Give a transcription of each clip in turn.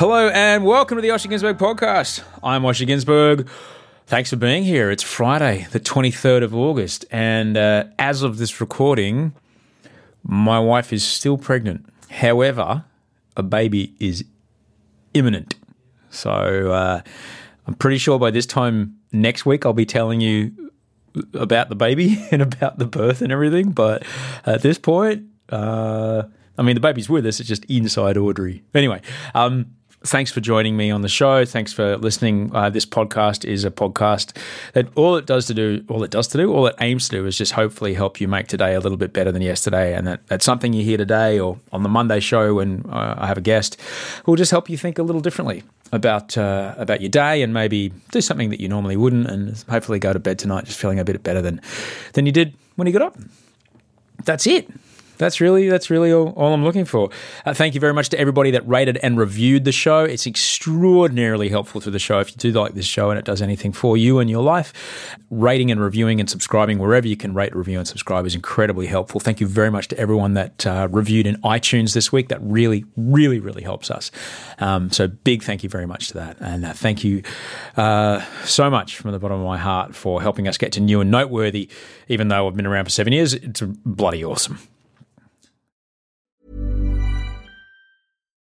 Hello and welcome to the Osher Günsberg podcast. I'm Osher Günsberg. Thanks for being here. It's Friday, the 23rd of August, and uh, as of this recording, my wife is still pregnant. However, a baby is imminent. So uh, I'm pretty sure by this time next week, I'll be telling you about the baby and about the birth and everything. But at this point, uh, I mean, the baby's with us. It's just inside Audrey. Anyway, um, thanks for joining me on the show. Thanks for listening. Uh, this podcast is a podcast that all it does to do, all it does to do, all it aims to do is just hopefully help you make today a little bit better than yesterday. And that, that's something you hear today or on the Monday show when uh, I have a guest will just help you think a little differently about uh, about your day and maybe do something that you normally wouldn't, and hopefully go to bed tonight just feeling a bit better than than you did when you got up. That's it. That's really that's really all, all I'm looking for. Uh, thank you very much to everybody that rated and reviewed the show. It's extraordinarily helpful to the show. If you do like this show and it does anything for you and your life, rating and reviewing and subscribing wherever you can rate, review, and subscribe is incredibly helpful. Thank you very much to everyone that uh, reviewed in iTunes this week. That really, really, really helps us. Um, so big thank you very much to that, and uh, thank you uh, so much from the bottom of my heart for helping us get to new and noteworthy. Even though I've been around for seven years, it's bloody awesome.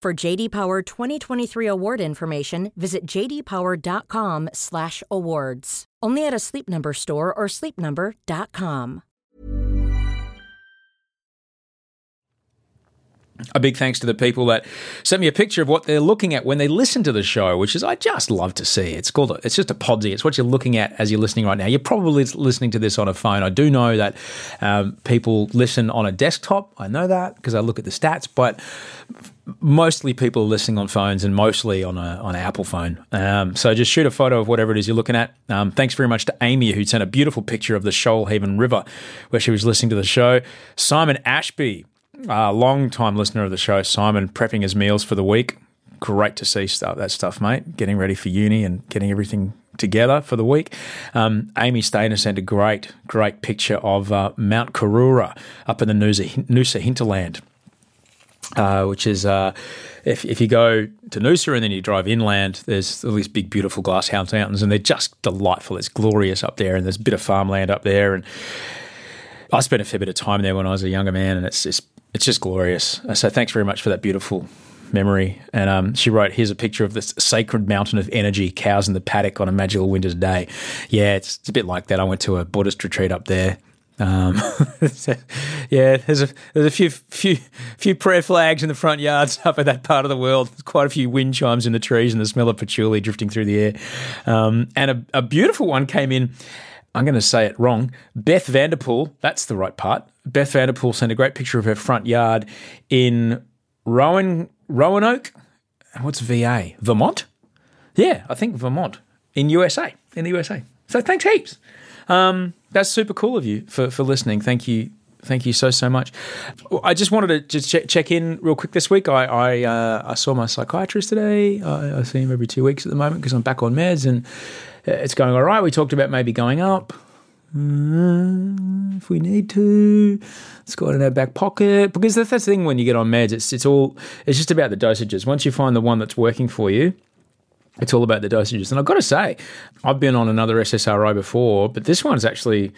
For JD Power 2023 award information, visit jdpower.com/awards. Only at a Sleep Number store or sleepnumber.com. a big thanks to the people that sent me a picture of what they're looking at when they listen to the show, which is I just love to see. It's called it's just a podsy. It's what you're looking at as you're listening right now. You're probably listening to this on a phone. I do know that um, people listen on a desktop. I know that because I look at the stats, but mostly people are listening on phones and mostly on a on an Apple phone. Um, so just shoot a photo of whatever it is you're looking at. Um, thanks very much to Amy who sent a beautiful picture of the Shoalhaven River where she was listening to the show. Simon Ashby uh, long time listener of the show, Simon, prepping his meals for the week. Great to see stuff, that stuff, mate. Getting ready for uni and getting everything together for the week. Um, Amy Stainer sent a great, great picture of uh, Mount Cooroora up in the Noosa, Noosa hinterland. Uh, which is uh, if, if you go to Noosa and then you drive inland, there's all these big, beautiful glass house mountains, and they're just delightful. It's glorious up there, and there's a bit of farmland up there, and I spent a fair bit of time there when I was a younger man, and it's just it's just glorious. Uh, So thanks very much for that beautiful memory. And um, she wrote, "Here's a picture of this sacred mountain of energy, cows in the paddock on a magical winter's day." Yeah, it's, it's a bit like that. I went to a Buddhist retreat up there. Um, yeah, there's a there's a few few few prayer flags in the front yards up in that part of the world. There's quite a few wind chimes in the trees and the smell of patchouli drifting through the air. Um, and a, a beautiful one came in. I'm going to say it wrong. Beth Vanderpool, that's the right part. Beth Vanderpool sent a great picture of her front yard in Rowan Roanoke. what's VA? Vermont? Yeah, I think Vermont in USA, in the USA. So thanks heaps. Um, that's super cool of you for, for listening. Thank you. Thank you so so much. I just wanted to just check, check in real quick this week. I I, uh, I saw my psychiatrist today. I, I see him every two weeks at the moment because I'm back on meds and it's going all right. We talked about maybe going up mm, if we need to. It's got in our back pocket because that's the thing when you get on meds. It's it's all it's just about the dosages. Once you find the one that's working for you, it's all about the dosages. And I've got to say, I've been on another SSRI before, but this one's actually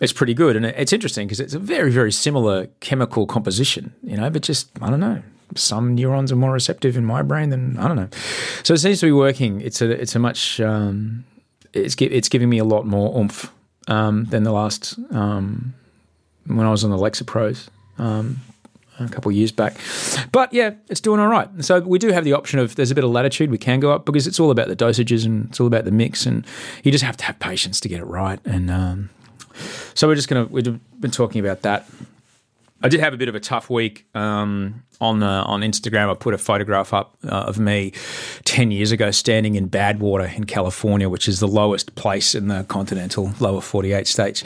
it's pretty good. And it's interesting because it's a very very similar chemical composition, you know, but just I don't know. Some neurons are more receptive in my brain than I don't know. So it seems to be working. It's a it's a much um, it's it's giving me a lot more oomph um, than the last um, when I was on the Lexapros um, a couple of years back. But yeah, it's doing all right. So we do have the option of there's a bit of latitude we can go up because it's all about the dosages and it's all about the mix, and you just have to have patience to get it right. And um, so we're just gonna we've been talking about that. I did have a bit of a tough week um, on uh, on Instagram. I put a photograph up uh, of me ten years ago standing in Badwater in California, which is the lowest place in the continental lower forty eight states.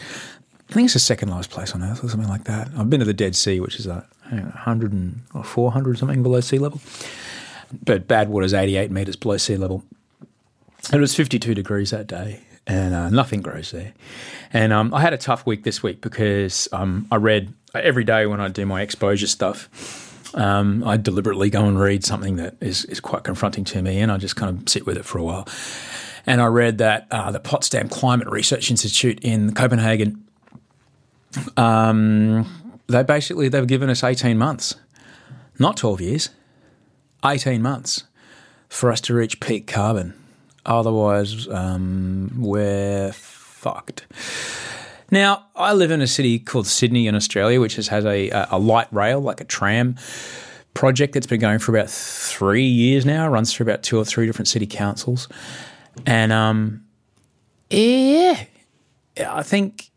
I think it's the second lowest place on earth or something like that. I've been to the Dead Sea, which is a hundred and or four hundred something below sea level, but Badwater is eighty eight meters below sea level. It was 52 degrees that day, and uh, nothing grows there. And um, I had a tough week this week because um, I read every day when I do my exposure stuff. Um, I deliberately go and read something that is, is quite confronting to me, and I just kind of sit with it for a while. And I read that uh, the Potsdam Climate Research Institute in Copenhagen, um, they basically they've given us eighteen months, not twelve years, eighteen months for us to reach peak carbon. Otherwise, um, we're fucked. Now, I live in a city called Sydney in Australia, which has, has a, a light rail, like a tram project that's been going for about three years now, runs through about two or three different city councils. And um, yeah, I think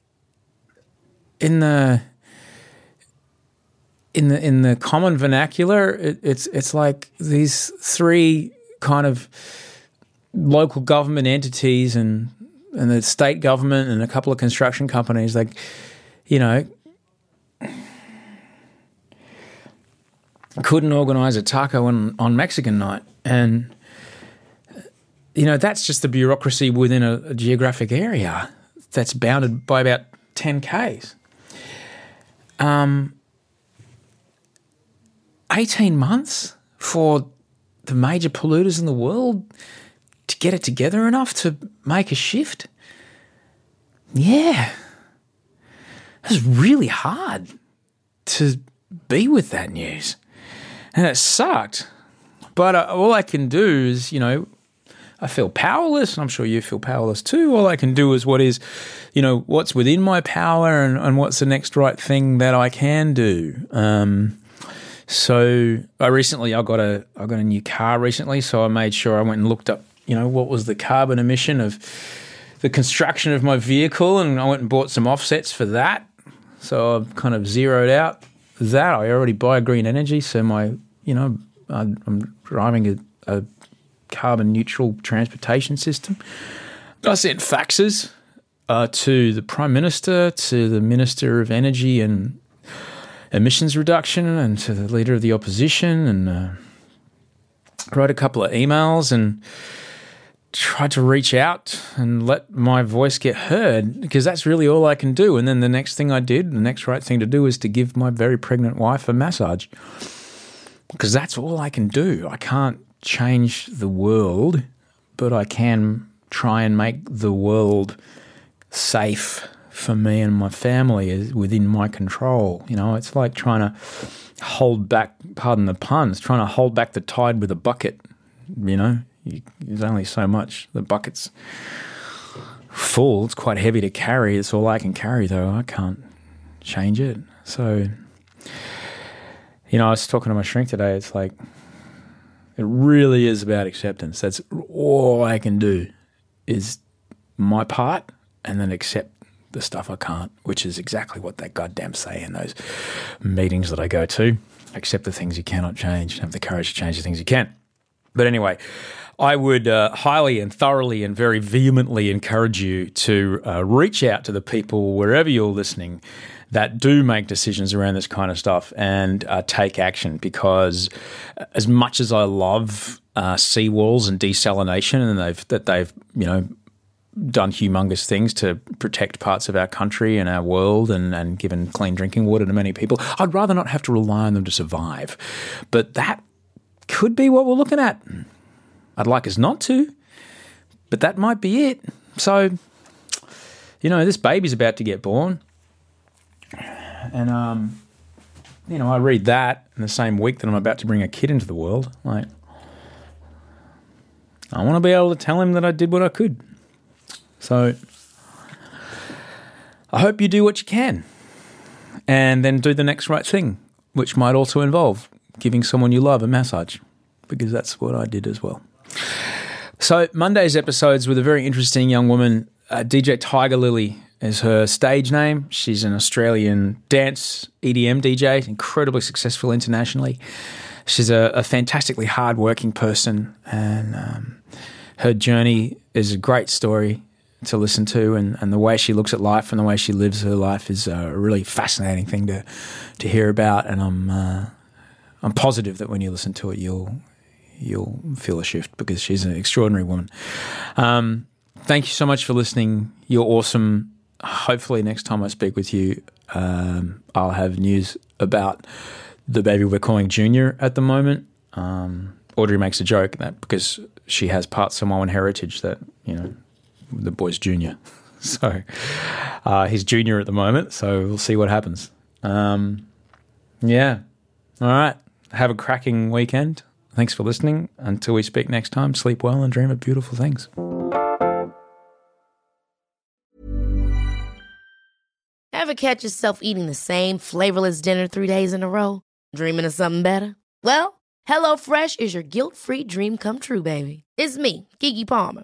in the in the in the common vernacular, it, it's it's like these three kind of local government entities and and the state government and a couple of construction companies, like you know, couldn't organize a taco on, on Mexican night, and you know that's just the bureaucracy within a, a geographic area that's bounded by about ten k's. Um, eighteen months for the major polluters in the world to get it together enough to make a shift. Yeah. It's really hard to be with that news. And it sucked. But uh, all I can do is, you know, I feel powerless, and I'm sure you feel powerless too. All I can do is what is, you know, what's within my power and, and what's the next right thing that I can do. Um, so I recently I got a I got a new car recently, so I made sure I went and looked up, you know, what was the carbon emission of the construction of my vehicle, and I went and bought some offsets for that. So I've kind of zeroed out that. I already buy green energy, so my you know I'm driving a, a carbon neutral transportation system. I sent faxes uh, to the Prime Minister, to the Minister of Energy and Emissions Reduction, and to the Leader of the Opposition, and uh, wrote a couple of emails and tried to reach out and let my voice get heard because that's really all I can do. And then the next thing I did, the next right thing to do, is to give my very pregnant wife a massage because that's all I can do. I can't change the world, but I can try and make the world safe for me and my family is within my control. You know, it's like trying to hold back, pardon the puns, trying to hold back the tide with a bucket. You know, you, there's only so much. The bucket's full. It's quite heavy to carry. It's all I can carry, though. I can't change it. So, you know, I was talking to my shrink today. It's like, it really is about acceptance. That's all I can do is my part and then accept the stuff I can't, which is exactly what that goddamn say in those meetings that I go to. Accept the things you cannot change, and have the courage to change the things you can. But anyway, I would uh, highly and thoroughly and very vehemently encourage you to uh, reach out to the people wherever you're listening that do make decisions around this kind of stuff and uh, take action because as much as I love uh, seawalls and desalination and they've that they've you know done humongous things to protect parts of our country and our world and, and given clean drinking water to many people. I'd rather not have to rely on them to survive. But that could be what we're looking at. I'd like us not to, but that might be it. So, you know, this baby's about to get born. And, um, you know, I read that in the same week that I'm about to bring a kid into the world. Like, I want to be able to tell him that I did what I could. So I hope you do what you can and then do the next right thing, which might also involve giving someone you love a massage, because that's what I did as well. So Monday's episodes with a very interesting young woman, uh, DJ Tigerlily is her stage name. She's an Australian dance EDM DJ, incredibly successful internationally. She's a, a fantastically hardworking person, and um, her journey is a great story to listen to, and, and the way she looks at life and the way she lives her life is a really fascinating thing to to hear about. And I'm uh, I'm positive that when you listen to it, you'll you'll feel a shift because she's an extraordinary woman. Um, thank you so much for listening. You're awesome. Hopefully, next time I speak with you, um, I'll have news about the baby we're calling Junior at the moment. Um, Audrey makes a joke that because she has part Samoan heritage, that you know the boy's junior. So uh, he's junior at the moment. So we'll see what happens. Um, yeah. All right. Have a cracking weekend. Thanks for listening. Until we speak next time, sleep well and dream of beautiful things. Ever catch yourself eating the same flavorless dinner three days in a row? Dreaming of something better? Well, HelloFresh is your guilt free dream come true, baby. It's me, Keke Palmer.